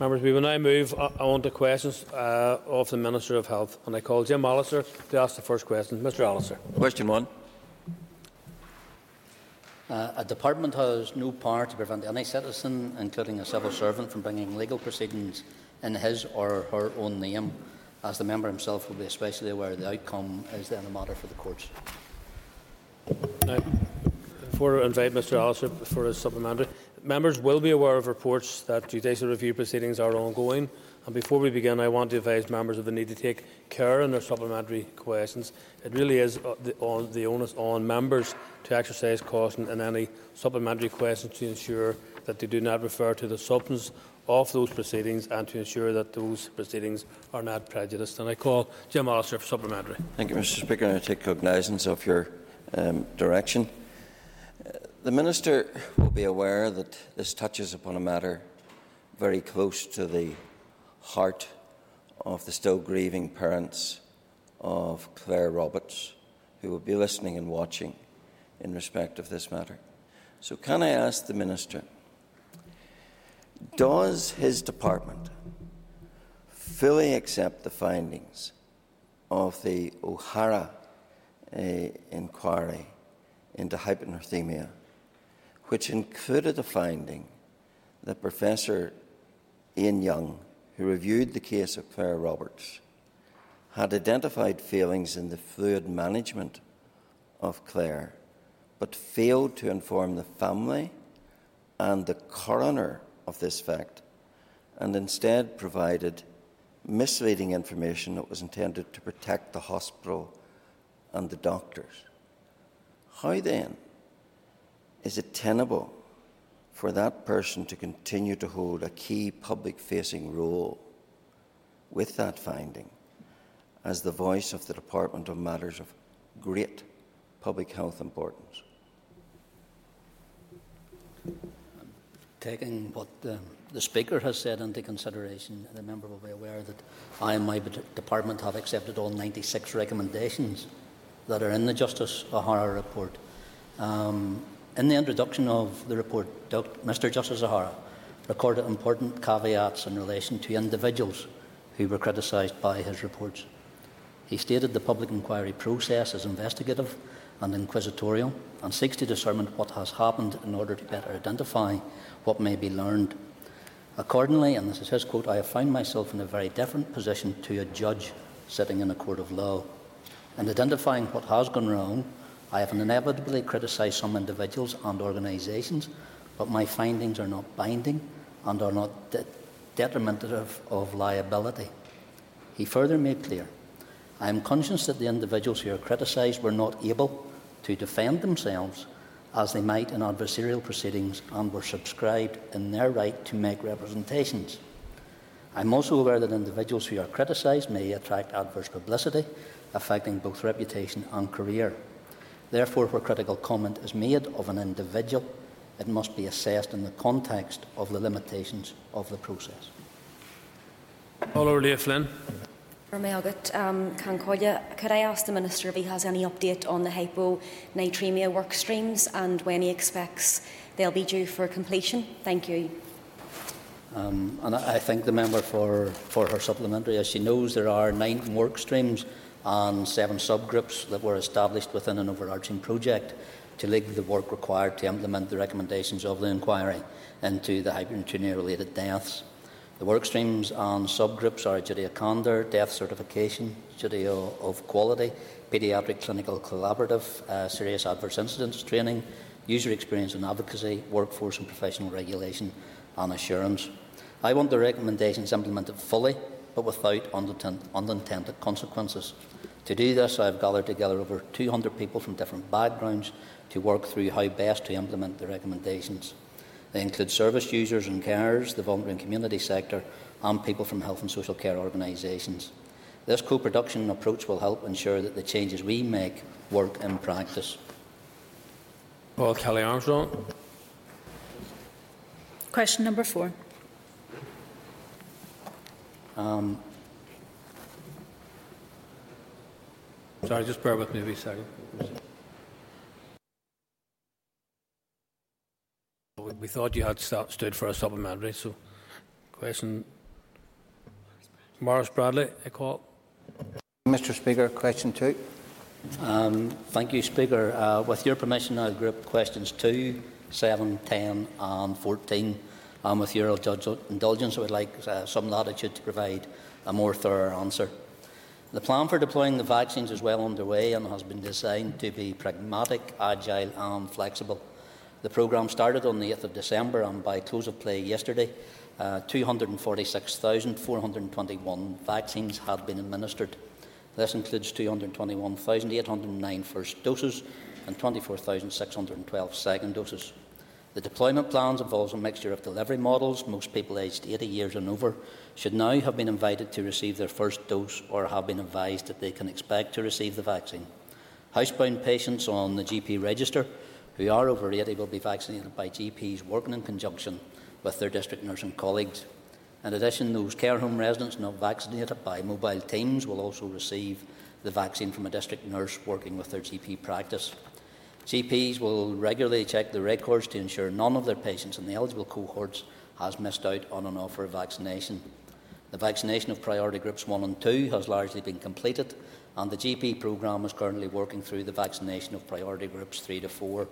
Members, we will now move on to questions uh, of the Minister of Health. And I call Jim Allister to ask the first question. Mr Allister. Question one. Uh, a department has no power to prevent any citizen, including a civil servant, from bringing legal proceedings in his or her own name, as the member himself will be especially aware the outcome is then a matter for the courts. Now, before I invite Mr Allister for his supplementary, Members will be aware of reports that judicial review proceedings are ongoing. And before we begin, I want to advise members of the need to take care in their supplementary questions. It really is uh, the, on, the onus on members to exercise caution in any supplementary questions to ensure that they do not refer to the substance of those proceedings and to ensure that those proceedings are not prejudiced. And I call Jim Allister for supplementary. Thank you, Mr Speaker. I take cognizance of your um, direction. The Minister will be aware that this touches upon a matter very close to the heart of the still grieving parents of Claire Roberts, who will be listening and watching in respect of this matter. So, can I ask the Minister, does his department fully accept the findings of the O'Hara uh, inquiry into hyponatremia which included a finding that Professor Ian Young, who reviewed the case of Claire Roberts, had identified failings in the fluid management of Claire, but failed to inform the family and the coroner of this fact, and instead provided misleading information that was intended to protect the hospital and the doctors. How then is it tenable for that person to continue to hold a key public facing role with that finding as the voice of the Department of matters of great public health importance? Taking what the, the Speaker has said into consideration, the member will be aware that I and my department have accepted all 96 recommendations that are in the Justice O'Hara report. Um, in the introduction of the report, Mr Justice O'Hara recorded important caveats in relation to individuals who were criticised by his reports. He stated the public inquiry process is investigative and inquisitorial and seeks to determine what has happened in order to better identify what may be learned. Accordingly, and this is his quote, I have found myself in a very different position to a judge sitting in a court of law. In identifying what has gone wrong, I have inevitably criticised some individuals and organisations, but my findings are not binding and are not de- determinative of liability. He further made clear I am conscious that the individuals who are criticised were not able to defend themselves as they might in adversarial proceedings and were subscribed in their right to make representations. I am also aware that individuals who are criticised may attract adverse publicity, affecting both reputation and career. Therefore, where critical comment is made of an individual, it must be assessed in the context of the limitations of the process. Órlaithí Flynn. Um, could I ask the Minister if he has any update on the hyponatremia work streams and when he expects they'll be due for completion? Thank you. Um, and I thank the member for, for her supplementary, as she knows, there are nine work streams and seven subgroups that were established within an overarching project to lead the work required to implement the recommendations of the inquiry into the hyponatremia related deaths. The work streams and subgroups are duty of death certification, duty of quality, paediatric clinical collaborative, uh, serious adverse incidents training, user experience and advocacy, workforce and professional regulation, and assurance. I want the recommendations implemented fully but without unintended consequences. To do this, I have gathered together over 200 people from different backgrounds to work through how best to implement the recommendations. They include service users and carers, the voluntary and community sector, and people from health and social care organisations. This co production approach will help ensure that the changes we make work in practice. Paul Kellie Armstrong. Question number four. Um, sorry, just bear with me a second. We thought you had stood for a supplementary, so Question. Maurice Bradley, I call. Mr Speaker, question two. Um, thank you, Speaker. Uh, with your permission, I'll group questions 2, 7, 10 and 14. And with your indulgence, I would like uh, some latitude to provide a more thorough answer. The plan for deploying the vaccines is well underway and has been designed to be pragmatic, agile and flexible. The programme started on the 8th of December and by close of play yesterday, uh, 246,421 vaccines had been administered. This includes 221,809 first doses and 24,612 second doses. The deployment plans involves a mixture of delivery models. Most people aged 80 years and over should now have been invited to receive their first dose or have been advised that they can expect to receive the vaccine. Housebound patients on the GP register who are over 80 will be vaccinated by GPs working in conjunction with their district nursing colleagues. In addition, those care home residents not vaccinated by mobile teams will also receive the vaccine from a district nurse working with their GP practice. GPs will regularly check the records to ensure none of their patients in the eligible cohorts has missed out on an offer of vaccination. The vaccination of priority groups 1 and 2 has largely been completed, and the GP programme is currently working through the vaccination of priority groups 3 to 4,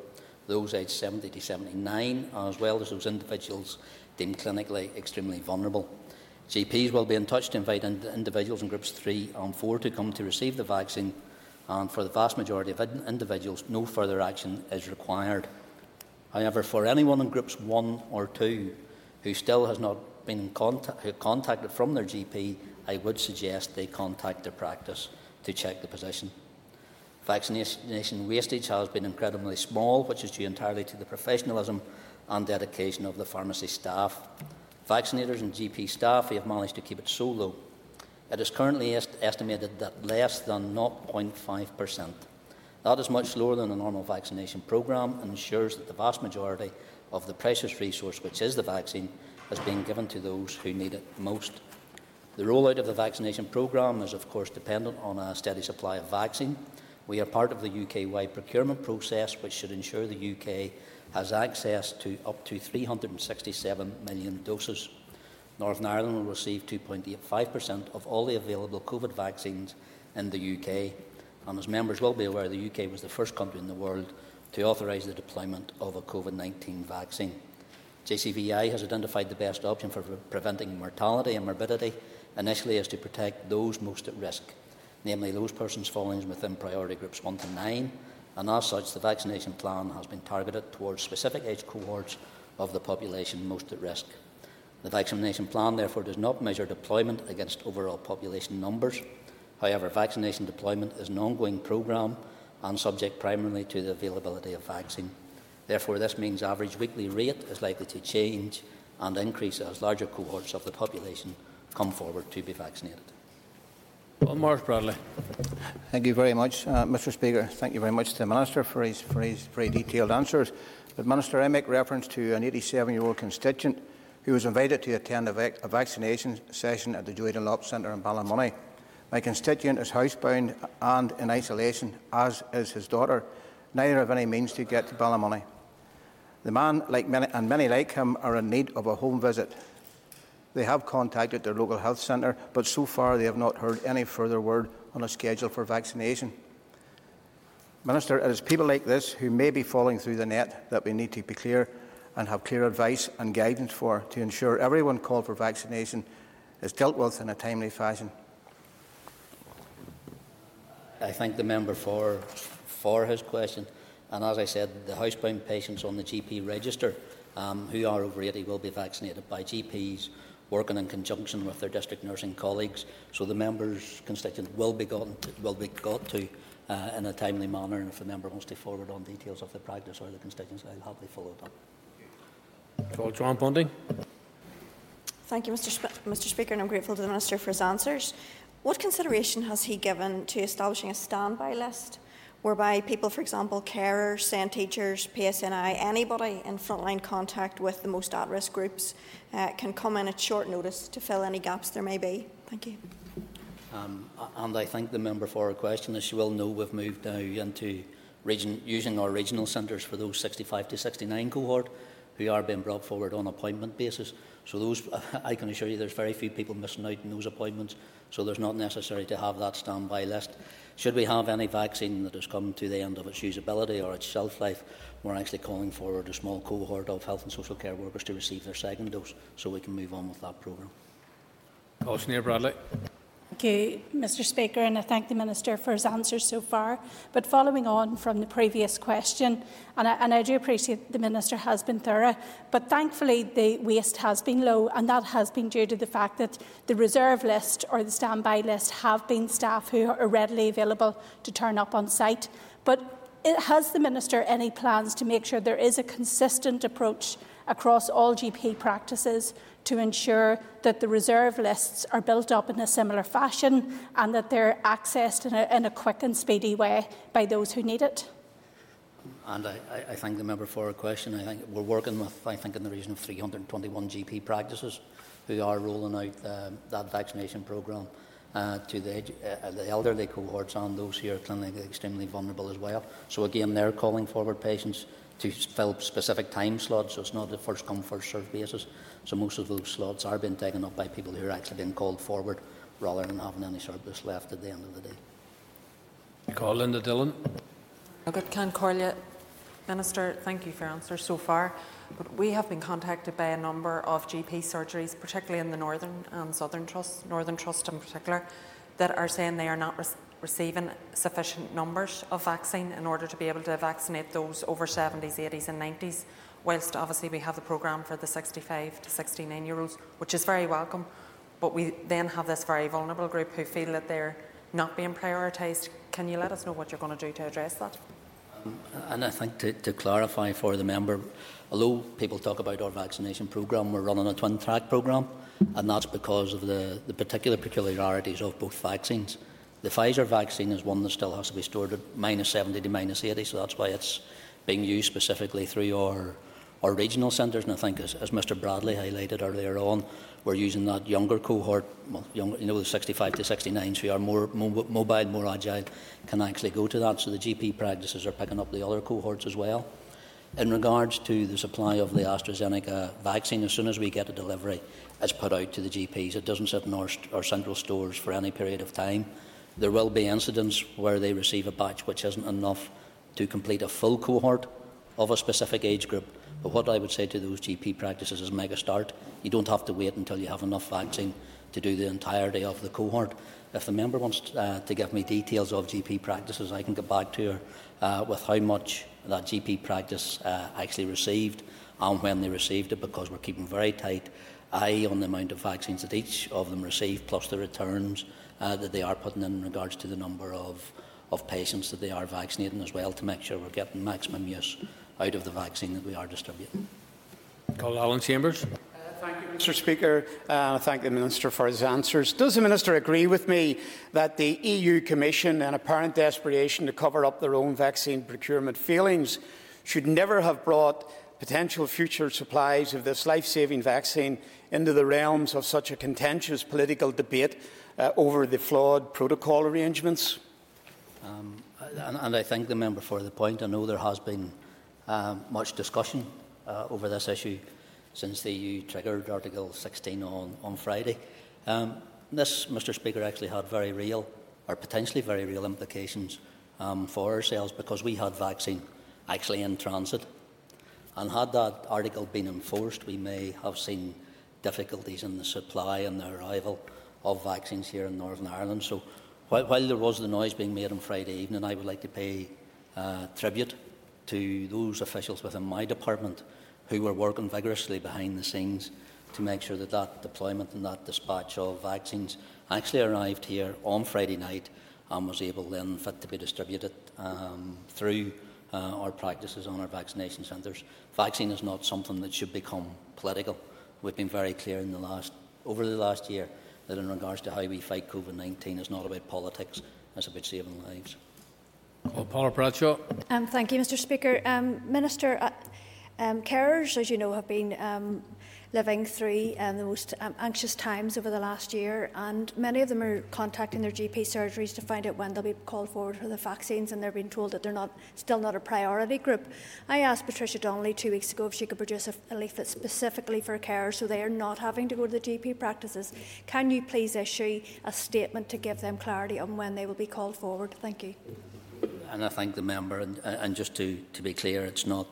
those aged 70 to 79, as well as those individuals deemed clinically extremely vulnerable. GPs will be in touch to invite individuals in groups 3 and 4 to come to receive the vaccine, and for the vast majority of individuals, no further action is required. However, for anyone in groups 1 or 2 who still has not been contact, contacted from their GP, I would suggest they contact their practice to check the position. Vaccination wastage has been incredibly small, which is due entirely to the professionalism and dedication of the pharmacy staff. Vaccinators and GP staff have managed to keep it so low. It is currently est- estimated that less than 0.5%. That is much lower than a normal vaccination programme and ensures that the vast majority of the precious resource, which is the vaccine, is being given to those who need it most. The rollout of the vaccination programme is, of course, dependent on a steady supply of vaccine. We are part of the UK wide procurement process, which should ensure the UK has access to up to 367 million doses. Northern Ireland will receive 2.85% of all the available COVID vaccines in the UK. And as members will be aware, the UK was the first country in the world to authorise the deployment of a COVID 19 vaccine. JCVI has identified the best option for preventing mortality and morbidity initially is to protect those most at risk, namely those persons falling within priority groups 1 to 9 and as such, the vaccination plan has been targeted towards specific age cohorts of the population most at risk. The vaccination plan, therefore, does not measure deployment against overall population numbers. However, vaccination deployment is an ongoing programme and subject primarily to the availability of vaccine. Therefore, this means average weekly rate is likely to change and increase as larger cohorts of the population come forward to be vaccinated. Well, Maurice Bradley. Thank you very much, uh, Mr. Speaker. Thank you very much to the Minister for his, for his very detailed answers. But, Minister, I make reference to an 87 year old constituent who was invited to attend a, vac- a vaccination session at the Joey Dunlop Centre in Ballymoney. My constituent is housebound and in isolation, as is his daughter. Neither have any means to get to Ballymoney. The man, like many, and many like him, are in need of a home visit they have contacted their local health centre, but so far they have not heard any further word on a schedule for vaccination. Minister, it is people like this who may be falling through the net that we need to be clear and have clear advice and guidance for to ensure everyone called for vaccination is dealt with in a timely fashion. I thank the member for, for his question. And as I said, the housebound patients on the GP register um, who are over 80 will be vaccinated by GPs working in conjunction with their district nursing colleagues. So the members' constituent will be got to, will be got to uh, in a timely manner. And if the member wants to forward on details of the practice or the constituents, I'll happily follow it up. Call Joanne Bunting. Thank you, Mr. Sp- Mr. Speaker, and I'm grateful to the Minister for his answers. What consideration has he given to establishing a standby list whereby people, for example, carers, SEND teachers, PSNI, anybody in frontline contact with the most at risk groups uh, can come in at short notice to fill any gaps there may be. Thank you. Um, and I thank the member for her question. As you will know, we've moved now into region, using our regional centres for those 65 to 69 cohort who are being brought forward on appointment basis. So those, I can assure you there's very few people missing out in those appointments, so there's not necessary to have that standby list. Should we have any vaccine that has come to the end of its usability or its shelf life, we're actually calling forward a small cohort of health and social care workers to receive their second dose so we can move on with that programme. Commissioner Bradley. Thank you, Mr Speaker, and I thank the Minister for his answers so far. But following on from the previous question, and I, and I do appreciate the Minister has been thorough, but thankfully the waste has been low, and that has been due to the fact that the reserve list or the standby list have been staff who are readily available to turn up on site. But has the Minister any plans to make sure there is a consistent approach across all GP practices to ensure that the reserve lists are built up in a similar fashion and that they're accessed in a, in a quick and speedy way by those who need it. And I, I thank the member for her question. I think we're working with, I think, in the region of 321 GP practices who are rolling out uh, that vaccination programme uh, to the, uh, the elderly cohorts and those who are clinically extremely vulnerable as well. So again, they're calling forward patients to fill specific time slots, so it's not a first come, first served basis. So most of those slots are being taken up by people who are actually being called forward rather than having any surplus left at the end of the day. Call Linda Dillon. Good, Ceann Comhairle. Minister, thank you for your answers so far. But we have been contacted by a number of GP surgeries, particularly in the Northern and Southern Trust, Northern Trust in particular, that are saying they are not receiving sufficient numbers of vaccine in order to be able to vaccinate those over 70s, 80s, and 90s. Whilst obviously we have the programme for the 65 to 69 year olds, which is very welcome, but we then have this very vulnerable group who feel that they're not being prioritised. Can you let us know what you're going to do to address that? Um, and I think to, to clarify for the member, although people talk about our vaccination programme, we're running a twin track programme, and that's because of the, the particular peculiarities of both vaccines. The Pfizer vaccine is one that still has to be stored at minus 70 to minus 80, so that's why it's being used specifically through our, our regional centres. And I think, as, as Mr Bradley highlighted earlier on, we're using that younger cohort, well, young, you know, the 65 to 69s who are more mo- mobile, more agile, can actually go to that. So the GP practices are picking up the other cohorts as well. In regards to the supply of the AstraZeneca vaccine, as soon as we get a delivery, it's put out to the GPs. It doesn't sit in our, our central stores for any period of time. There will be incidents where they receive a batch which isn't enough to complete a full cohort of a specific age group. But what I would say to those GP practices is make a start. You don't have to wait until you have enough vaccine to do the entirety of the cohort. If the member wants uh, to give me details of GP practices, I can get back to her uh, with how much that GP practice uh, actually received and when they received it, because we're keeping very tight eye on the amount of vaccines that each of them received, plus the returns uh, that they are putting in regards to the number of, of patients that they are vaccinating as well to make sure we're getting maximum use out of the vaccine that we are distributing. Call Alan Chambers. Uh, thank you, Mr. Speaker. Uh, I thank the Minister for his answers. Does the Minister agree with me that the EU Commission, in apparent desperation to cover up their own vaccine procurement failings, should never have brought potential future supplies of this life saving vaccine into the realms of such a contentious political debate uh, over the flawed protocol arrangements? Um, and, and, I thank the member for the point. I know there has been um, much discussion uh, over this issue since the EU triggered Article 16 on, on Friday. Um, this, Mr Speaker, actually had very real, or potentially very real implications um, for ourselves because we had vaccine actually in transit. And had that article been enforced, we may have seen difficulties in the supply and the arrival of vaccines here in Northern Ireland. So while, while there was the noise being made on Friday evening, I would like to pay uh, tribute to those officials within my department who were working vigorously behind the scenes to make sure that that deployment and that dispatch of vaccines actually arrived here on Friday night and was able then fit to be distributed um, through uh, our practices on our vaccination centres. Vaccine is not something that should become political. We've been very clear in the last, over the last year that in regards to how we fight COVID-19 is not about politics, it's about saving lives. Well, Paula Bradshaw. Um, thank you, Mr Speaker. Um, Minister, uh, Um, carers, as you know, have been um, living through um, the most um, anxious times over the last year, and many of them are contacting their GP surgeries to find out when they'll be called forward for the vaccines, and they're being told that they're not still not a priority group. I asked Patricia Donnelly two weeks ago if she could produce a, a leaflet specifically for carers so they are not having to go to the GP practices. Can you please issue a statement to give them clarity on when they will be called forward? Thank you. And I thank the member, and, and just to, to be clear, it's not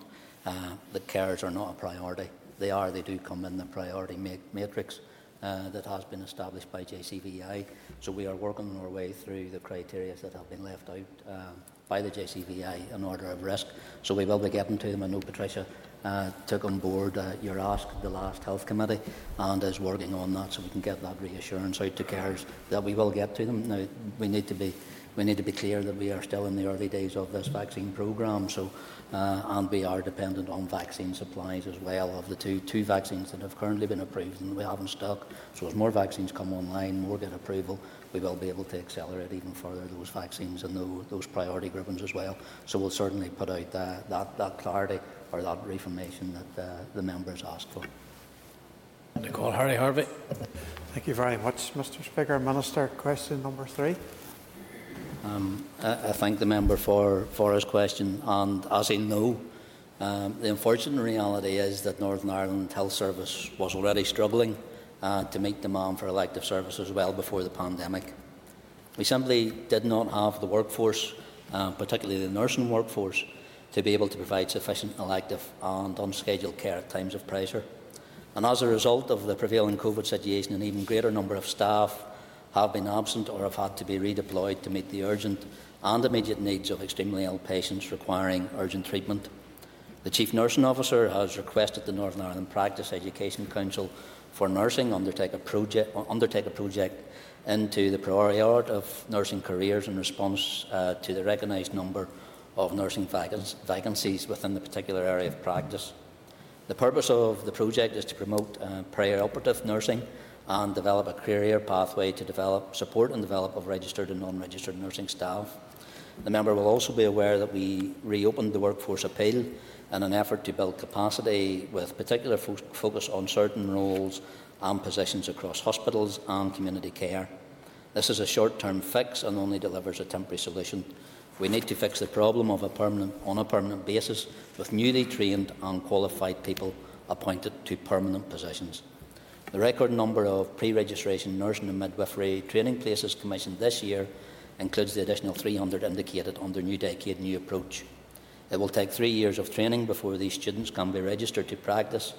uh, that carers are not a priority they are, they do come in the priority ma matrix uh, that has been established by JCVI. So we are working our way through the criteria that have been left out um, by the JCVI in order of risk. So we will be getting to them. I know Patricia uh, took on board uh, your ask the last health committee and is working on that so we can get that reassurance out to carers that we will get to them. Now we need to be we need to be clear that we are still in the early days of this vaccine programme. So uh, and we are dependent on vaccine supplies as well of the two, two vaccines that have currently been approved and we haven't stock. So as more vaccines come online, more get approval, we will be able to accelerate even further those vaccines and those, those priority groupings as well. So we'll certainly put out that, that, that clarity or that information that uh, the members asked for. Nicole Harry Harvey. Thank you very much, Mr Speaker. Minister, question number three. Um, I, I, thank the member for, for his question, and as he know, um, the unfortunate reality is that Northern Ireland Health Service was already struggling uh, to meet demand for elective services well before the pandemic. We simply did not have the workforce, uh, particularly the nursing workforce, to be able to provide sufficient elective and unscheduled care at times of pressure. And as a result of the prevailing COVID situation, an even greater number of staff have been absent or have had to be redeployed to meet the urgent and immediate needs of extremely ill patients requiring urgent treatment. The Chief Nursing Officer has requested the Northern Ireland Practice Education Council for Nursing undertake a project, undertake a project into the priority of nursing careers in response uh, to the recognised number of nursing vacancies within the particular area of practice. The purpose of the project is to promote uh, operative nursing and develop a career pathway to develop, support and develop of registered and non-registered nursing staff. The member will also be aware that we reopened the workforce appeal in an effort to build capacity with particular fo focus on certain roles and positions across hospitals and community care. This is a short-term fix and only delivers a temporary solution. We need to fix the problem a permanent, on a permanent basis with newly trained and qualified people appointed to permanent positions. The record number of pre-registration nursing and midwifery training places commissioned this year includes the additional 300 indicated under New Decade New Approach. It will take three years of training before these students can be registered to practice,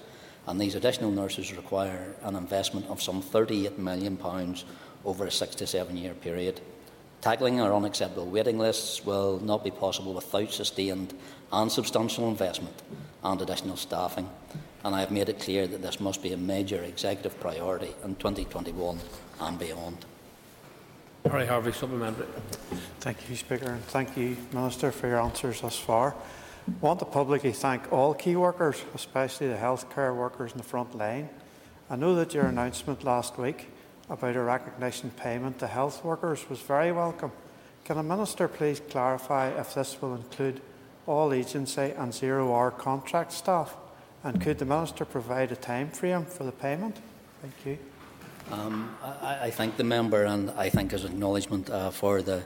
and these additional nurses require an investment of some £38 million over a six to seven year period. Tackling our unacceptable waiting lists will not be possible without sustained and substantial investment and additional staffing and I have made it clear that this must be a major executive priority in 2021 and beyond. Harry Harvey, supplementary. Thank you, Speaker, and thank you, Minister, for your answers thus far. I want to publicly thank all key workers, especially the healthcare workers in the front line. I know that your announcement last week about a recognition payment to health workers was very welcome. Can the Minister please clarify if this will include all agency and zero-hour contract staff? And could the Minister provide a time frame for the payment? Thank you. Um, I, I, thank the member and I thank his acknowledgement uh, for the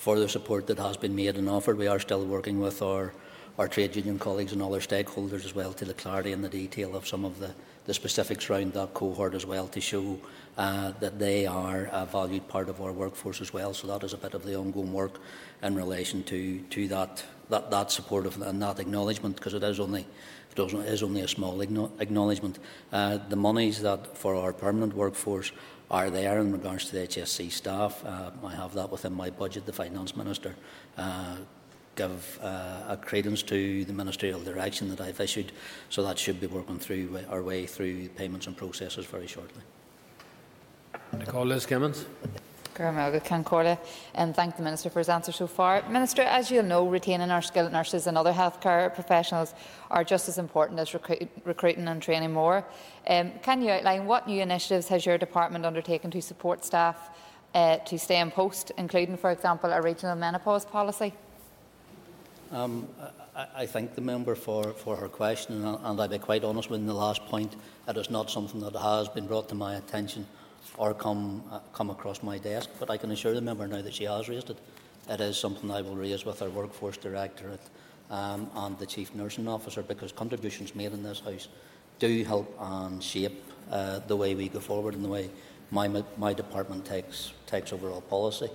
for the support that has been made and offered. We are still working with our, our trade union colleagues and other stakeholders as well to the clarity and the detail of some of the, the specifics around that cohort as well to show uh, that they are a valued part of our workforce as well. So that is a bit of the ongoing work in relation to, to that, that, that support of, and that acknowledgement because it is only it is only a small acknowledgement. Uh, the monies that for our permanent workforce are there in regards to the HSC staff. Uh, I have that within my budget. The finance minister uh, give uh, a credence to the ministerial direction that I've issued, so that should be working through our way through payments and processes very shortly. Nicole Liz And thank the Minister for his answer so far. Minister, as you'll know, retaining our skilled nurses and other healthcare professionals are just as important as recruit, recruiting and training more. Um, can you outline what new initiatives has your department undertaken to support staff uh, to stay in post, including, for example, a regional menopause policy? Um, I, I thank the member for, for her question, and, and I'll be quite honest with the last point. It is not something that has been brought to my attention or come, uh, come across my desk, but I can assure the member now that she has raised it. It is something I will raise with our Workforce Directorate um, and the Chief Nursing Officer because contributions made in this House do help and shape uh, the way we go forward and the way my, my department takes, takes overall policy.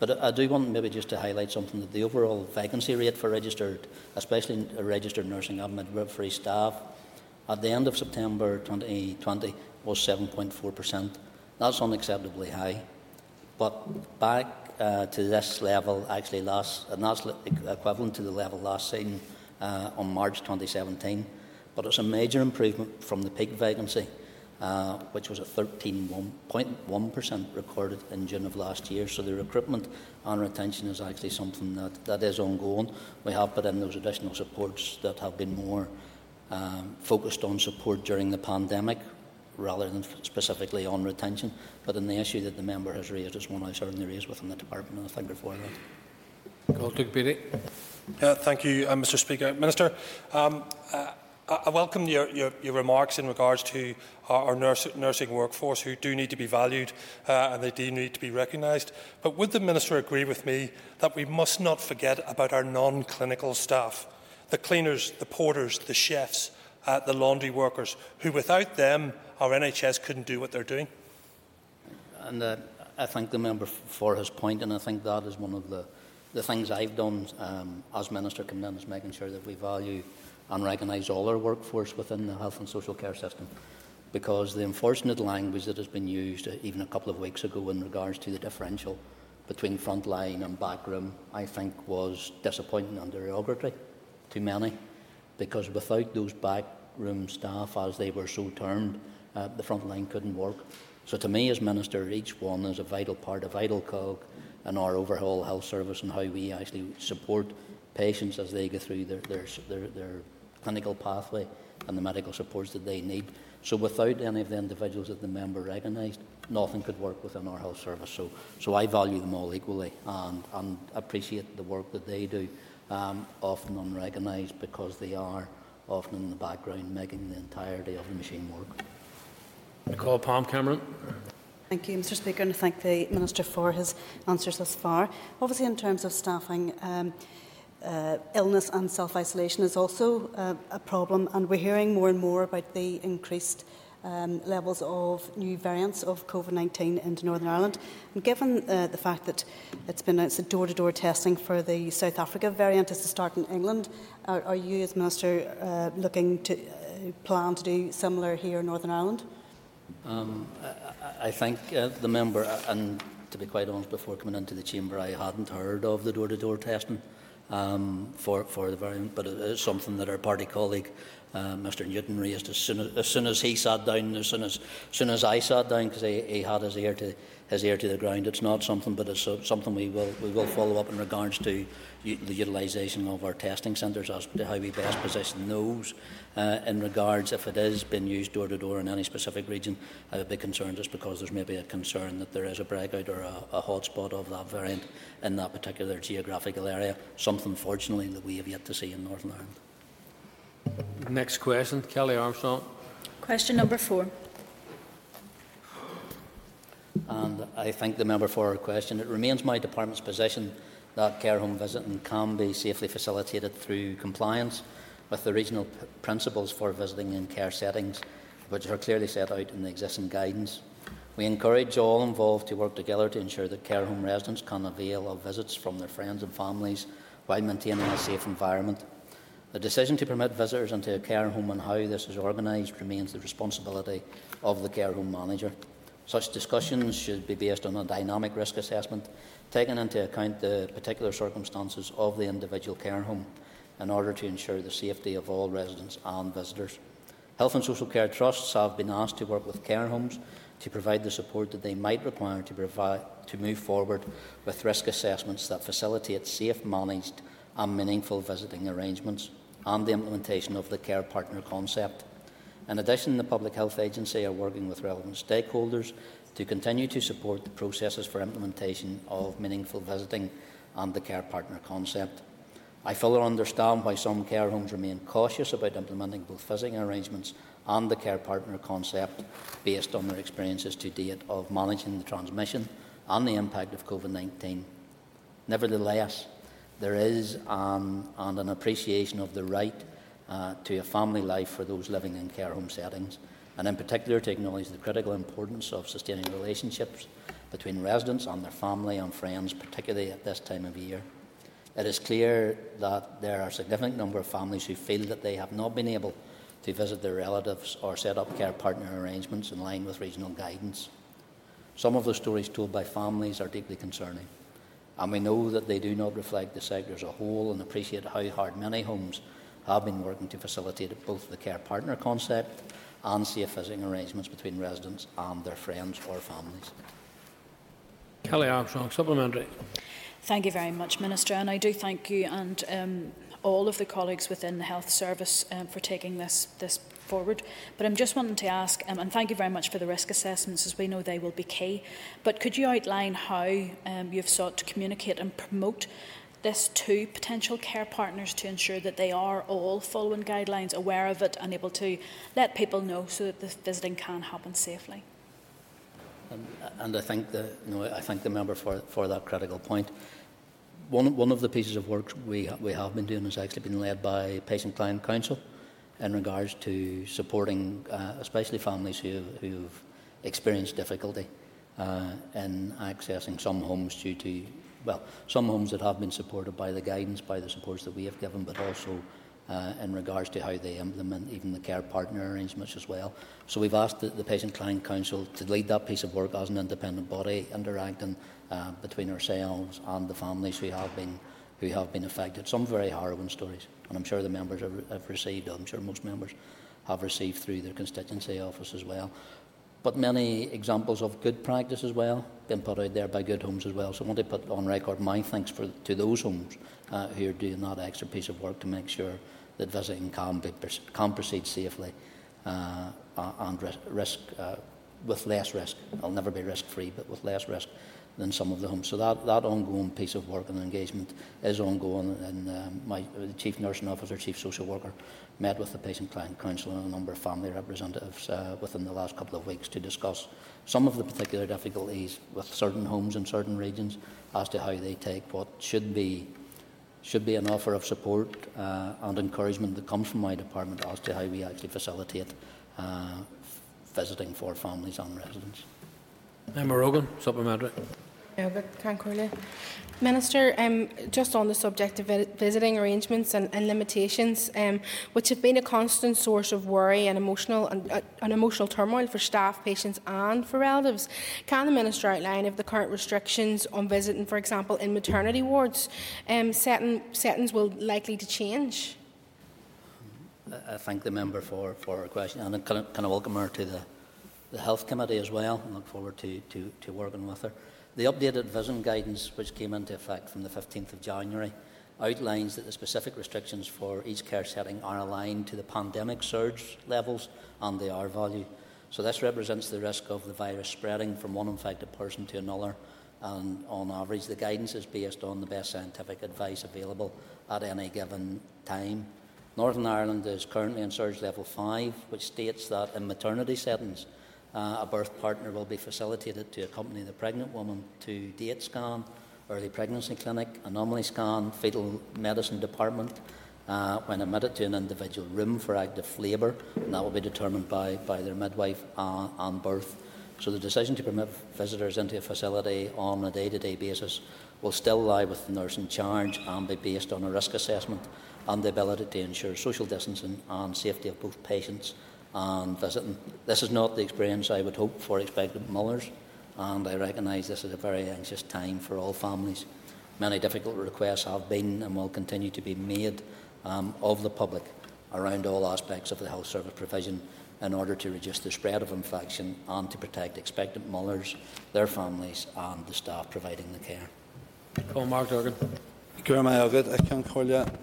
But I do want maybe just to highlight something that the overall vacancy rate for registered, especially registered nursing and midwifery staff, at the end of September 2020 was 7.4%. That's unacceptably high. But back uh, to this level, actually last, and that's equivalent to the level last seen uh, on March 2017. But it's a major improvement from the peak vacancy uh, which was at 13.1% recorded in June of last year. So the recruitment and retention is actually something that, that is ongoing. We have put in those additional supports that have been more um, focused on support during the pandemic rather than specifically on retention. But in the issue that the member has raised is one I certainly raised within the department and I thank her for that. Uh, thank you, uh, Mr Speaker. Minister, um, uh, I welcome your, your, your, remarks in regards to our, our nurse, nursing workforce who do need to be valued uh, and they do need to be recognised. But would the Minister agree with me that we must not forget about our non-clinical staff, the cleaners, the porters, the chefs, uh, the laundry workers, who without them our NHS couldn't do what they're doing? And uh, I thank the member for his point and I think that is one of the, the things I've done um, as Minister coming in is making sure that we value and recognise all our workforce within the health and social care system. Because the unfortunate language that has been used uh, even a couple of weeks ago in regards to the differential between frontline and backroom, I think was disappointing and derogatory to many. Because without those backroom staff, as they were so termed, uh, the front line couldn't work. So to me as Minister, each one is a vital part, a vital cog in our overall health service and how we actually support patients as they go through their, their, their, their clinical pathway and the medical supports that they need. So without any of the individuals that the member recognised, nothing could work within our health service. So, so I value them all equally and, and appreciate the work that they do, um, often unrecognised because they are often in the background making the entirety of the machine work. I call Pam Cameron. Thank you, Mr Speaker, and thank the Minister for his answers thus far. Obviously, in terms of staffing, um, uh, illness and self-isolation is also uh, a problem and we're hearing more and more about the increased um, levels of new variants of COVID-19 into Northern Ireland. And given uh, the fact that it's been announced that door-to-door testing for the South Africa variant is to start in England, are, are you as Minister uh, looking to uh, plan to do similar here in Northern Ireland? Um, I, I think uh, the member, and to be quite honest, before coming into the chamber, I hadn't heard of the door-to-door testing um, for, for the variant, but it is something that our party colleague, uh, Mr Newton, raised as soon as, as soon as he sat down, as soon as, as, soon as I sat down, because he, he had his ear to his ear to the ground. It's not something, but it's something we will we will follow up in regards to the utilisation of our testing centres as to how we best position those. Uh, in regards, if it is being used door to door in any specific region, I would be concerned just because there's maybe a concern that there is a breakout or a, a hotspot of that variant in that particular geographical area. Something, fortunately, that we have yet to see in Northern Ireland. Next question, Kellie Armstrong. Question number four. And I thank the member for her question. It remains my department's position that care home visiting can be safely facilitated through compliance with the regional principles for visiting in care settings, which are clearly set out in the existing guidance. We encourage all involved to work together to ensure that care home residents can avail of visits from their friends and families while maintaining a safe environment. The decision to permit visitors into a care home and how this is organised remains the responsibility of the care home manager. Such discussions should be based on a dynamic risk assessment, taking into account the particular circumstances of the individual care home in order to ensure the safety of all residents and visitors. Health and Social Care Trusts have been asked to work with care homes to provide the support that they might require to, provide, to move forward with risk assessments that facilitate safe, managed and meaningful visiting arrangements and the implementation of the care partner concept. In addition, the Public Health Agency are working with relevant stakeholders to continue to support the processes for implementation of meaningful visiting and the care partner concept. I fully understand why some care homes remain cautious about implementing both visiting arrangements and the care partner concept based on their experiences to date of managing the transmission and the impact of COVID 19. Nevertheless, there is an, and an appreciation of the right uh, to a family life for those living in care home settings, and in particular to acknowledge the critical importance of sustaining relationships between residents and their family and friends, particularly at this time of year. It is clear that there are a significant number of families who feel that they have not been able to visit their relatives or set up care partner arrangements in line with regional guidance. Some of the stories told by families are deeply concerning, and we know that they do not reflect the sector as a whole and appreciate how hard many homes have been working to facilitate both the care partner concept and safe visiting arrangements between residents and their friends or families. Kellie Armstrong, supplementary. Thank you very much, Minister, and I do thank you and um, all of the colleagues within the Health Service um, for taking this, this forward. But I'm just wanting to ask, um, and thank you very much for the risk assessments, as we know they will be key. But could you outline how um, you've sought to communicate and promote this to potential care partners to ensure that they are all following guidelines, aware of it, and able to let people know so that the visiting can happen safely? And, and I think the, you know, I thank the member for, for that critical point. One, one of the pieces of work we, we have been doing has actually been led by Patient Client Council in regards to supporting, uh, especially families who, who've experienced difficulty uh, in accessing some homes due to, well, some homes that have been supported by the guidance, by the supports that we have given, but also uh, in regards to how they implement even the care partner arrangements as well. So we've asked the, the Patient Client Council to lead that piece of work as an independent body, interacting uh, between ourselves and the families who have been who have been affected. Some very harrowing stories, and I'm sure the members have, have received. I'm sure most members have received through their constituency office as well. But many examples of good practice as well been put out there by good homes as well. So I want to put on record my thanks for, to those homes uh, who are doing that extra piece of work to make sure that visiting can, be, can proceed safely uh, and risk, uh, with less risk. I'll never be risk free, but with less risk than some of the homes. So that, that ongoing piece of work and engagement is ongoing. And um, my the chief nursing officer, chief social worker, met with the patient client council and a number of family representatives uh, within the last couple of weeks to discuss some of the particular difficulties with certain homes in certain regions as to how they take what should be should be an offer of support uh, and encouragement that comes from my department as to how we actually facilitate uh, visiting for families and residents. Emma Rogan, supplementary. Minister, um, just on the subject of visiting arrangements and, and limitations, um, which have been a constant source of worry and emotional and, uh, and, emotional turmoil for staff, patients, and for relatives, can the minister outline if the current restrictions on visiting, for example, in maternity wards, um, setting, settings will likely to change? I thank the member for, for her question, and can, can I welcome her to the, the Health Committee as well, and look forward to, to, to working with her. The updated vision guidance, which came into effect from the 15th of January, outlines that the specific restrictions for each care setting are aligned to the pandemic surge levels and the R value. So this represents the risk of the virus spreading from one infected person to another. And on average, the guidance is based on the best scientific advice available at any given time. Northern Ireland is currently in surge level 5, which states that in maternity settings, uh, a birth partner will be facilitated to accompany the pregnant woman to date scan, early pregnancy clinic, anomaly scan, fetal medicine department uh, when admitted to an individual room for active labour, and that will be determined by, by their midwife uh, birth. So the decision to permit visitors into a facility on a day-to-day basis will still lie with the nurse in charge and be based on a risk assessment and the ability to ensure social distancing and safety of both patients and visiting. This is not the experience I would hope for expectant mothers, and I recognise this is a very anxious time for all families. Many difficult requests have been and will continue to be made um, of the public around all aspects of the health service provision in order to reduce the spread of infection and to protect expectant mothers, their families, and the staff providing the care. Call Mark Durkan.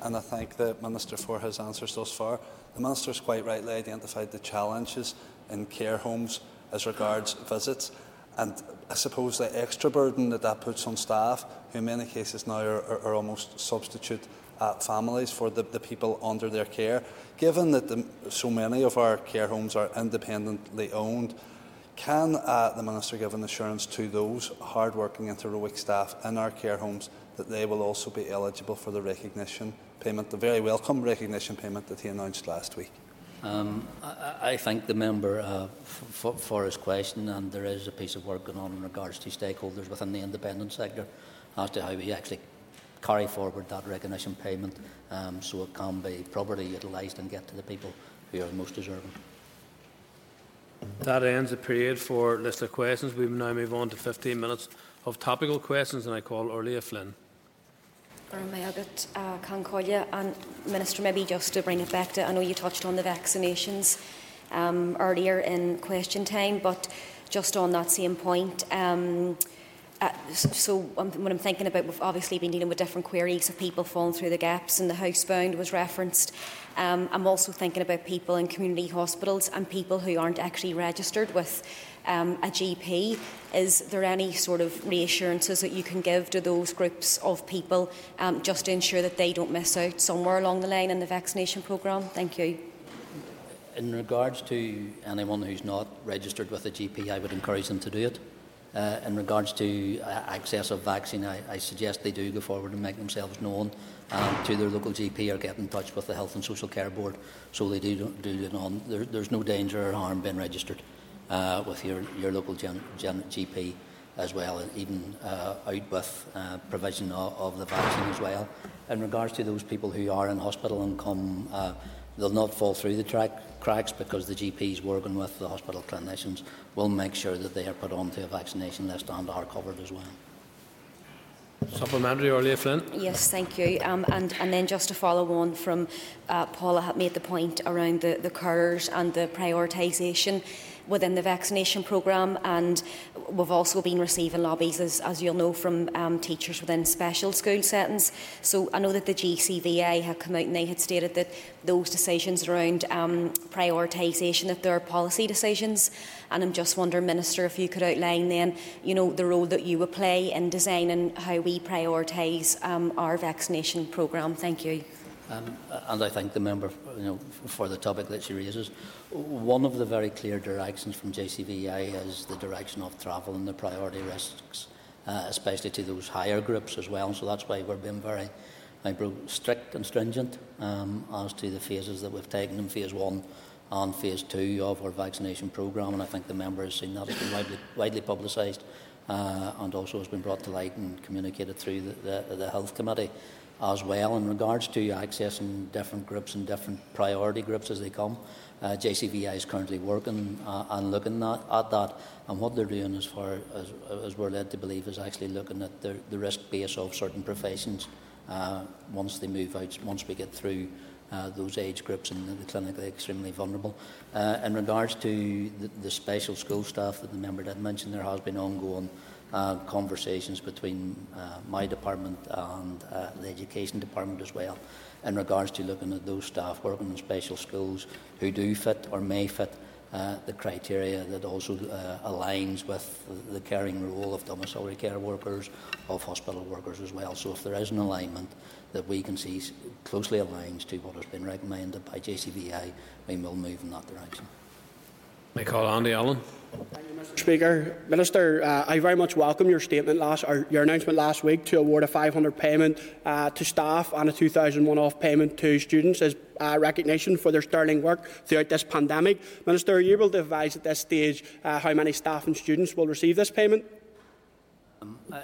And I thank the Minister for his answers thus far. The Minister has quite rightly identified the challenges in care homes as regards visits. And I suppose the extra burden that that puts on staff, who in many cases now are, are, are almost substitute uh, families, for the, the people under their care. Given that the, so many of our care homes are independently owned, can uh, the Minister give an assurance to those hard-working and heroic staff in our care homes that they will also be eligible for the recognition payment, the very welcome recognition payment that he announced last week? Um, I, I thank the member uh, for, for his question, and there is a piece of work going on in regards to stakeholders within the independent sector as to how we actually carry forward that recognition payment um, so it can be properly utilised and get to the people who are most deserving. That ends the period for list of questions. We now move on to 15 minutes of topical questions, and I call Órlaithí Flynn. And Minister, maybe just to bring it back to, I know you touched on the vaccinations um, earlier in question time, but just on that same point, um, uh, so when I'm thinking about, we've obviously been dealing with different queries of people falling through the gaps, and the housebound was referenced. Um, I'm also thinking about people in community hospitals and people who aren't actually registered with um, a GP. Is there any sort of reassurances that you can give to those groups of people um, just to ensure that they don't miss out somewhere along the line in the vaccination programme? Thank you. In regards to anyone who's not registered with a GP, I would encourage them to do it. Uh, in regards to uh, access of vaccine, I, I, suggest they do go forward and make themselves known um, to their local GP or get in touch with the Health and Social Care Board so they do, do it on. There, there's no danger or harm being registered uh, with your, your local gen, gen GP as well, and even uh, out with uh, provision of, of, the vaccine as well. In regards to those people who are in hospital and come, uh, they'll not fall through the track, cracks because the GPs working with the hospital clinicians will make sure that they are put onto a vaccination list and are covered as well. Supplementary, Órlaithí Flynn. Yes, thank you. Um, and, and then just to follow on from uh, Paula had made the point around the, the carers and the prioritisation within the vaccination programme and we've also been receiving lobbies, as, as you'll know, from um, teachers within special school settings. So I know that the JCVI had come out and they had stated that those decisions around um, prioritisation, that there are policy decisions. And I'm just wondering, Minister, if you could outline then, you know, the role that you would play in designing how we prioritise um, our vaccination programme. Thank you. Um, and I thank the member you know, for the topic that she raises. One of the very clear directions from JCVI is the direction of travel and the priority risks, uh, especially to those higher groups as well. So that's why we're being very strict and stringent um, as to the phases that we've taken in phase one and phase two of our vaccination programme. And I think the member has seen that. It's been widely, widely publicised uh, and also has been brought to light and communicated through the, the, the Health Committee. As well in regards to accessing different groups and different priority groups as they come. Uh, JCVI is currently working uh, and looking at, at, that, and what they're doing, as far as, as we're led to believe, is actually looking at the, the risk base of certain professions uh, once they move out, once we get through uh, those age groups and the clinically extremely vulnerable. Uh, in regards to the, the, special school staff that the member did mention, there has been ongoing uh, conversations between uh, my department and uh, the education department as well in regards to looking at those staff working in special schools who do fit or may fit uh, the criteria that also uh, aligns with the caring role of domiciliary care workers, of hospital workers as well. So if there is an alignment that we can see closely aligns to what has been recommended by JCVI, we will move in that direction. May call Andy Allen. Mr. Speaker, Minister, uh, I very much welcome your statement last, or your announcement last week to award a 500 payment uh, to staff and a 2,000 one-off payment to students as uh, recognition for their sterling work throughout this pandemic. Minister, are you able to advise at this stage uh, how many staff and students will receive this payment? Um, I,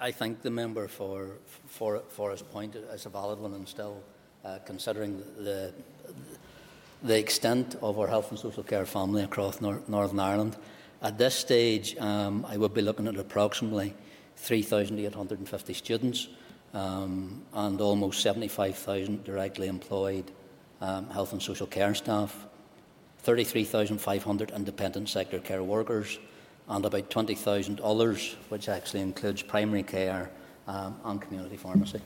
I, thank the member for, for, for his point. It's a valid one and still uh, considering the, the extent of our health and social care family across nor Northern Ireland. At this stage, um, I would be looking at approximately 3,850 students um, and almost 75,000 directly employed um, health and social care staff, 33,500 independent sector care workers, and about 20,000 others, which actually includes primary care um, and community pharmacy.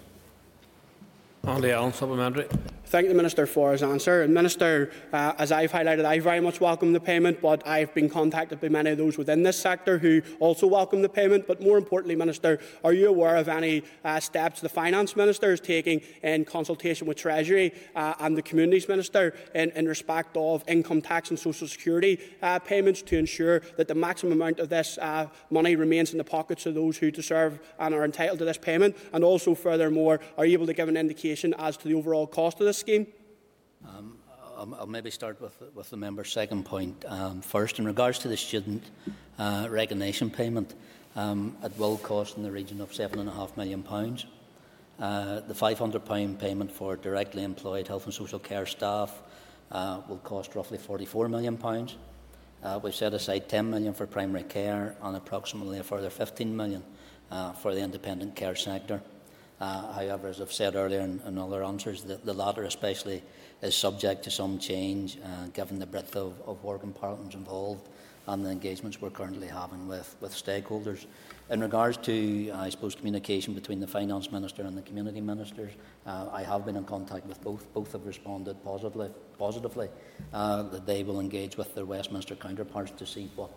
Andy Allen, supplementary. Thank the Minister for his answer. And Minister, uh, as I've highlighted, I very much welcome the payment, but I've been contacted by many of those within this sector who also welcome the payment. But more importantly, Minister, are you aware of any uh, steps the Finance Minister is taking in consultation with Treasury uh, and the Communities Minister in, in, respect of income tax and social security uh, payments to ensure that the maximum amount of this uh, money remains in the pockets of those who deserve and are entitled to this payment? And also, furthermore, are you able to give an indication as to the overall cost of this scheme? Um, I'll, I'll, maybe start with, with the member's second point um, first. In regards to the student uh, recognition payment, um, it will cost in the region of £7.5 million. Uh, the £500 payment for directly employed health and social care staff uh, will cost roughly £44 million. Uh, we've set aside £10 million for primary care and approximately a further £15 million uh, for the independent care sector. Uh, however, as I've said earlier in, in other answers, the, the latter especially is subject to some change uh, given the breadth of, of working partners involved and the engagements we're currently having with, with stakeholders. In regards to, I suppose, communication between the Finance Minister and the Community Ministers, uh, I have been in contact with both. Both have responded positively, positively uh, that they will engage with their Westminster counterparts to see what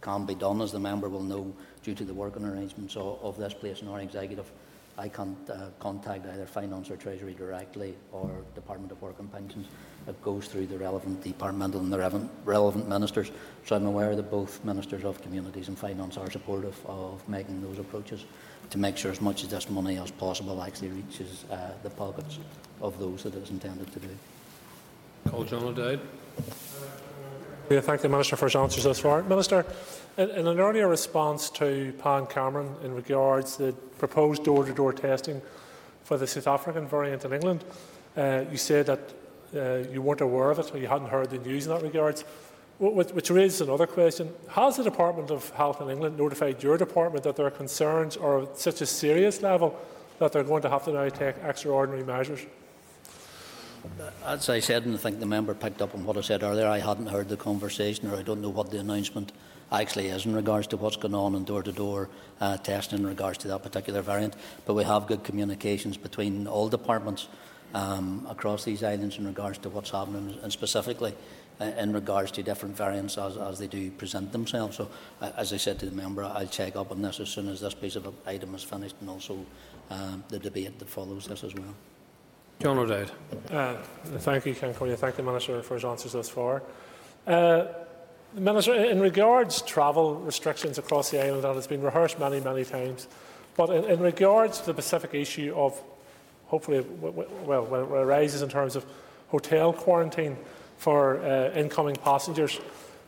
can be done, as the member will know, due to the working arrangements of, of this place and our executive I can't uh, contact either Finance or Treasury directly or Department of Work and Pensions. It goes through the relevant departmental and the relevant, ministers. So I'm aware that both Ministers of Communities and Finance are supportive of making those approaches to make sure as much of this money as possible actually reaches uh, the pockets of those that it is intended to do. Call John O'Dowd. Yeah, thank the Minister for his answers thus far. Minister, in, in an earlier response to Pam Cameron in regards to the proposed door-to-door -door testing for the South African variant in England, uh, you said that uh, you weren't aware of it or you hadn't heard the news in that regards, which, which raises another question. Has the Department of Health in England notified your department that their concerns are at such a serious level that they're going to have to now take extraordinary measures? As I said, and I think the member picked up on what I said earlier, I hadn't heard the conversation or I don't know what the announcement actually is in regards to what's going on in door-to-door uh, testing in regards to that particular variant. But we have good communications between all departments um, across these islands in regards to what's happening, and specifically uh, in regards to different variants as, as they do present themselves. So, uh, as I said to the member, I'll check up on this as soon as this piece of item is finished, and also um, the debate that follows this as well. John O'Dowd. Uh, thank you, Ceann Comhairle. Thank the Minister for his answers thus far. Uh, Minister, in regards to travel restrictions across the island, that has been rehearsed many, many times, but in, in regards to the specific issue of, hopefully, well, when it arises in terms of hotel quarantine for uh, incoming passengers,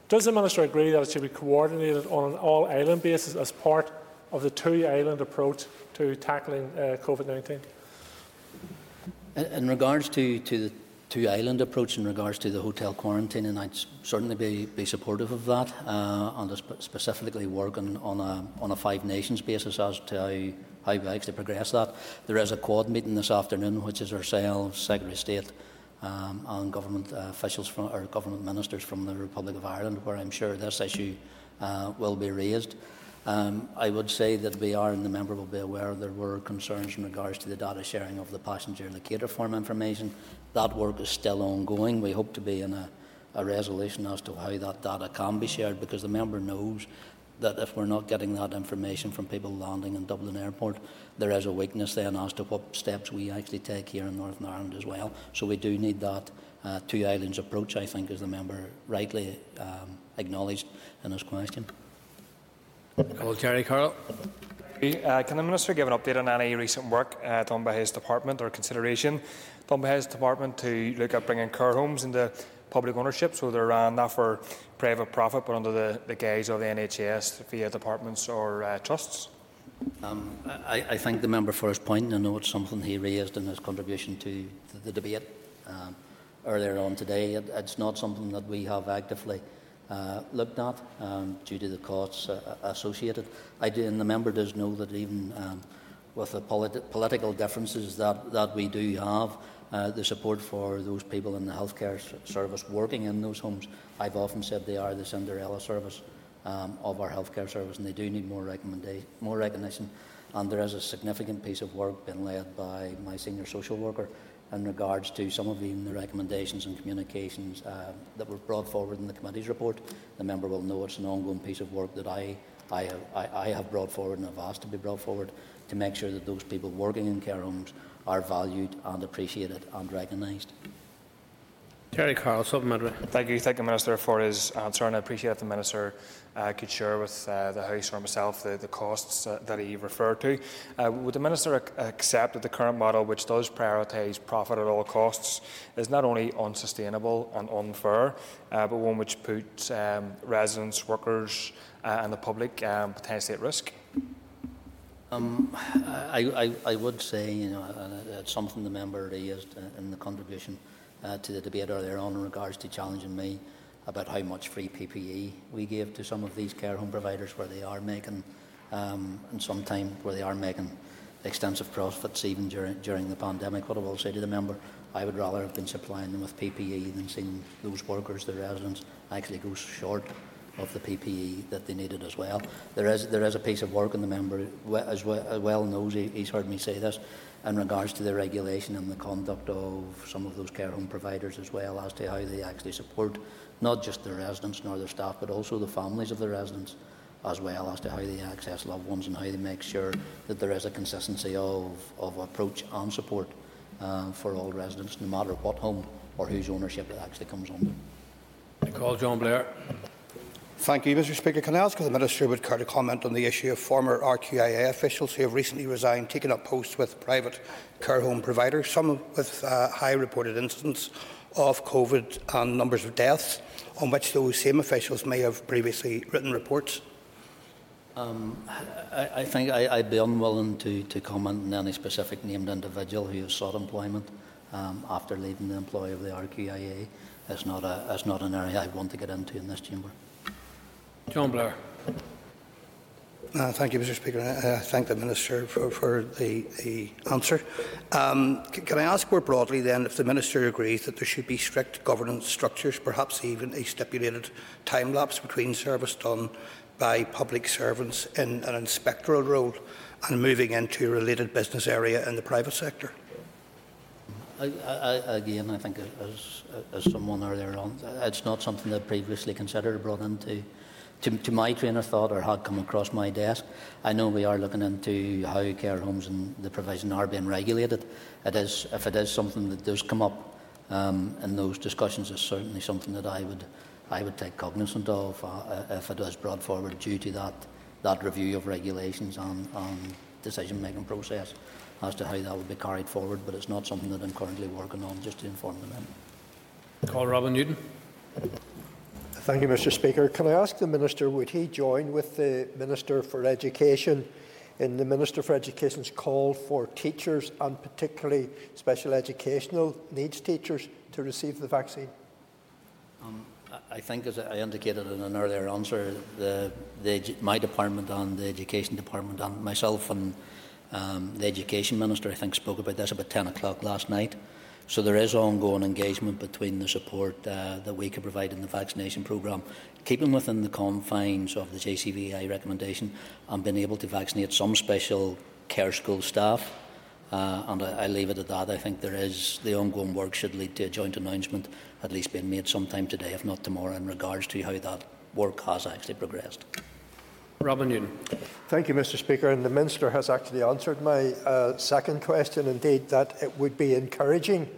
does the Minister agree that it should be coordinated on an all-island basis as part of the two-island approach to tackling uh, COVID-19? In, regards to, to the two island approach in regards to the hotel quarantine, and I'd certainly be, be supportive of that, uh, and sp- specifically working on a, on a Five Nations basis as to how, how we actually progress that. There is a Quad meeting this afternoon, which is ourselves, Secretary of State, um, and government uh, officials from, or government ministers from the Republic of Ireland, where I'm sure this issue uh, will be raised. Um, I would say that we are, and the member will be aware, there were concerns in regards to the data sharing of the passenger locator form information. That work is still ongoing. We hope to be in a, a resolution as to how that data can be shared because the member knows that if we're not getting that information from people landing in Dublin Airport, there is a weakness then as to what steps we actually take here in Northern Ireland as well. So we do need that uh, two islands approach, I think, as the member rightly um, acknowledged in his question. Call Gerry Carroll. Uh, can the Minister give an update on any recent work uh, done by his department or consideration done by his department to look at bringing care homes into public ownership so they're ran not for private profit but under the, the guise of the NHS via departments or uh, trusts? Um, I, I, thank the member for his point and I know it's something he raised in his contribution to the, the debate um, earlier on today. It, it's not something that we have actively uh, looked at um, due to the costs uh, associated. I do, and the member does know that even um, with the politi- political differences that, that we do have, uh, the support for those people in the healthcare service working in those homes, I've often said they are the Cinderella service um, of our healthcare service, and they do need more, more recognition And there is a significant piece of work being led by my senior social worker in regards to some of even the recommendations and communications uh, that were brought forward in the committee's report. The member will know it's an ongoing piece of work that I, I, have, I, I have brought forward and have asked to be brought forward to make sure that those people working in care homes are valued and appreciated and recognised. Gerry Carroll, supplementary. Thank you. Thank the Minister for his answer, and I appreciate the Minister uh, could share with uh, the House or myself the, the costs uh, that he referred to. Uh, would the Minister ac accept that the current model, which does prioritise profit at all costs, is not only unsustainable and unfair, uh, but one which puts um, residents, workers, and the public um, potentially at risk? Um, I, I, I, would say, you know, it's something the member raised in the contribution uh, to the debate earlier on in regards to challenging me about how much free PPE we gave to some of these care home providers where they are making, um, and sometimes where they are making extensive profits even during, during the pandemic. What I will say to the member, I would rather have been supplying them with PPE than seeing those workers, the residents, actually go short of the PPE that they needed as well. There is, there is a piece of work, and the member as well, knows, he, he's heard me say this, in regards to the regulation and the conduct of some of those care home providers as well as to how they actually support not just the residents nor their staff but also the families of the residents as well as to how they access loved ones and how they make sure that there is a consistency of, of approach and support uh, for all residents no matter what home or whose ownership it actually comes under. I call John Blair. Thank you, Mr Speaker. Can I ask if the Minister would care to comment on the issue of former RQIA officials who have recently resigned, taking up posts with private care home providers, some with uh, high reported incidents of COVID and numbers of deaths, on which those same officials may have previously written reports? Um, I, I, think I, would be unwilling to, to comment on any specific named individual who has sought employment um, after leaving the employ of the RQIA. It's not, a, it's not an area I want to get into in this chamber. John Blair. Uh, thank you, Mr. Speaker. I uh, thank the Minister for, for the, the, answer. Um, can I ask more broadly then if the Minister agrees that there should be strict governance structures, perhaps even a stipulated time lapse between service done by public servants in an inspectoral role and moving into a related business area in the private sector? I, I, again, I think as, as someone earlier on, it's not something that previously considered brought into to, to my train of thought or had come across my desk. I know we are looking into how care homes and the provision are being regulated. It is, if it is something that does come up um, in those discussions, it's certainly something that I would, I would take cognizant of uh, if it is brought forward due to that, that review of regulations and, and decision-making process as to how that would be carried forward. But it's not something that I'm currently working on, just to inform the member. Call Robin Newton. Thank you, Mr Speaker. Can I ask the Minister, would he join with the Minister for Education in the Minister for Education's call for teachers and particularly special educational needs teachers to receive the vaccine? Um, I think, as I indicated in an earlier answer, the, the, my department and the Education Department and myself and um, the Education Minister, I think, spoke about this about 10 o'clock last night. So there is ongoing engagement between the support uh, that we can provide in the vaccination programme, keeping within the confines of the JCVI recommendation and being able to vaccinate some special care school staff. Uh, and I, I leave it at that. I think there is the ongoing work should lead to a joint announcement, at least being made sometime today, if not tomorrow, in regards to how that work has actually progressed. Robin Newton. Thank you, Mr. Speaker. And the Minister has actually answered my uh, second question, indeed, that it would be encouraging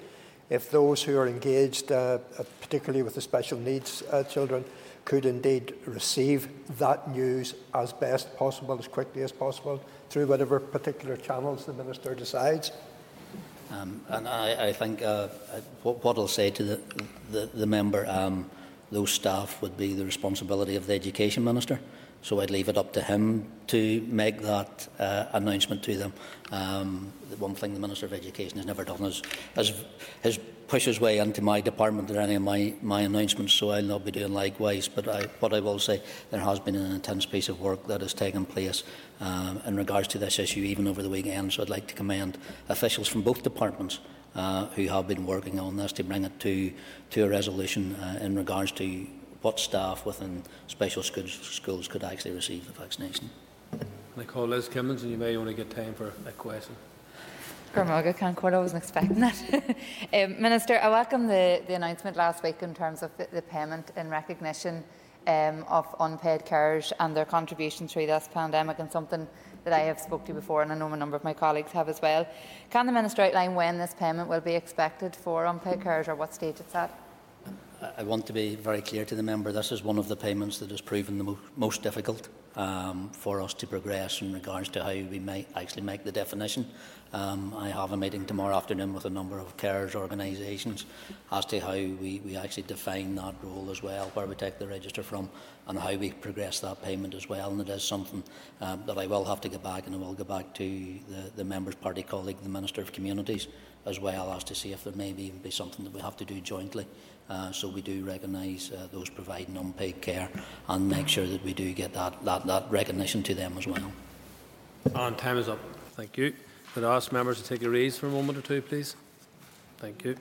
if those who are engaged, uh, uh, particularly with the special needs uh, children, could indeed receive that news as best possible, as quickly as possible, through whatever particular channels the Minister decides. Um, and I, I think uh, what, what, I'll say to the, the, the member, um, those staff would be the responsibility of the Education Minister. So I'd leave it up to him to make that uh, announcement to them. Um, the one thing the Minister of Education has never done is, is, is push his way into my department or any of my, my announcements, so I'll not be doing likewise. But I, what I will say, there has been an intense piece of work that has taken place um, in regards to this issue, even over the weekend. So I'd like to commend officials from both departments uh, who have been working on this to bring it to, to a resolution uh, in regards to what staff within special schools, schools could actually receive the vaccination. I call Liz Kimmins, and you may only get time for a question. Go raibh maith agat Concord, I wasn't expecting that. um, Minister, I welcome the, the announcement last week in terms of the, the payment in recognition um, of unpaid carers and their contribution through this pandemic and something that I have spoke to before and I know a number of my colleagues have as well. Can the Minister outline when this payment will be expected for unpaid carers or what stage it's at? I want to be very clear to the member this is one of the payments that has proven the mo most difficult um, for us to progress in regards to how we may actually make the definition. Um, I have a meeting tomorrow afternoon with a number of carers organisations as to how we, we actually define that role as well, where we take the register from and how we progress that payment as well. And it is something um, that I will have to get back and I will go back to the, the member's party colleague, the Minister of Communities, as well as to see if there may be, be something that we have to do jointly uh, so we do recognise uh, those providing unpaid care and make sure that we do get that, that, that recognition to them as well. And time is up. Thank you. Could I ask members to take a raise for a moment or two, please? Thank you.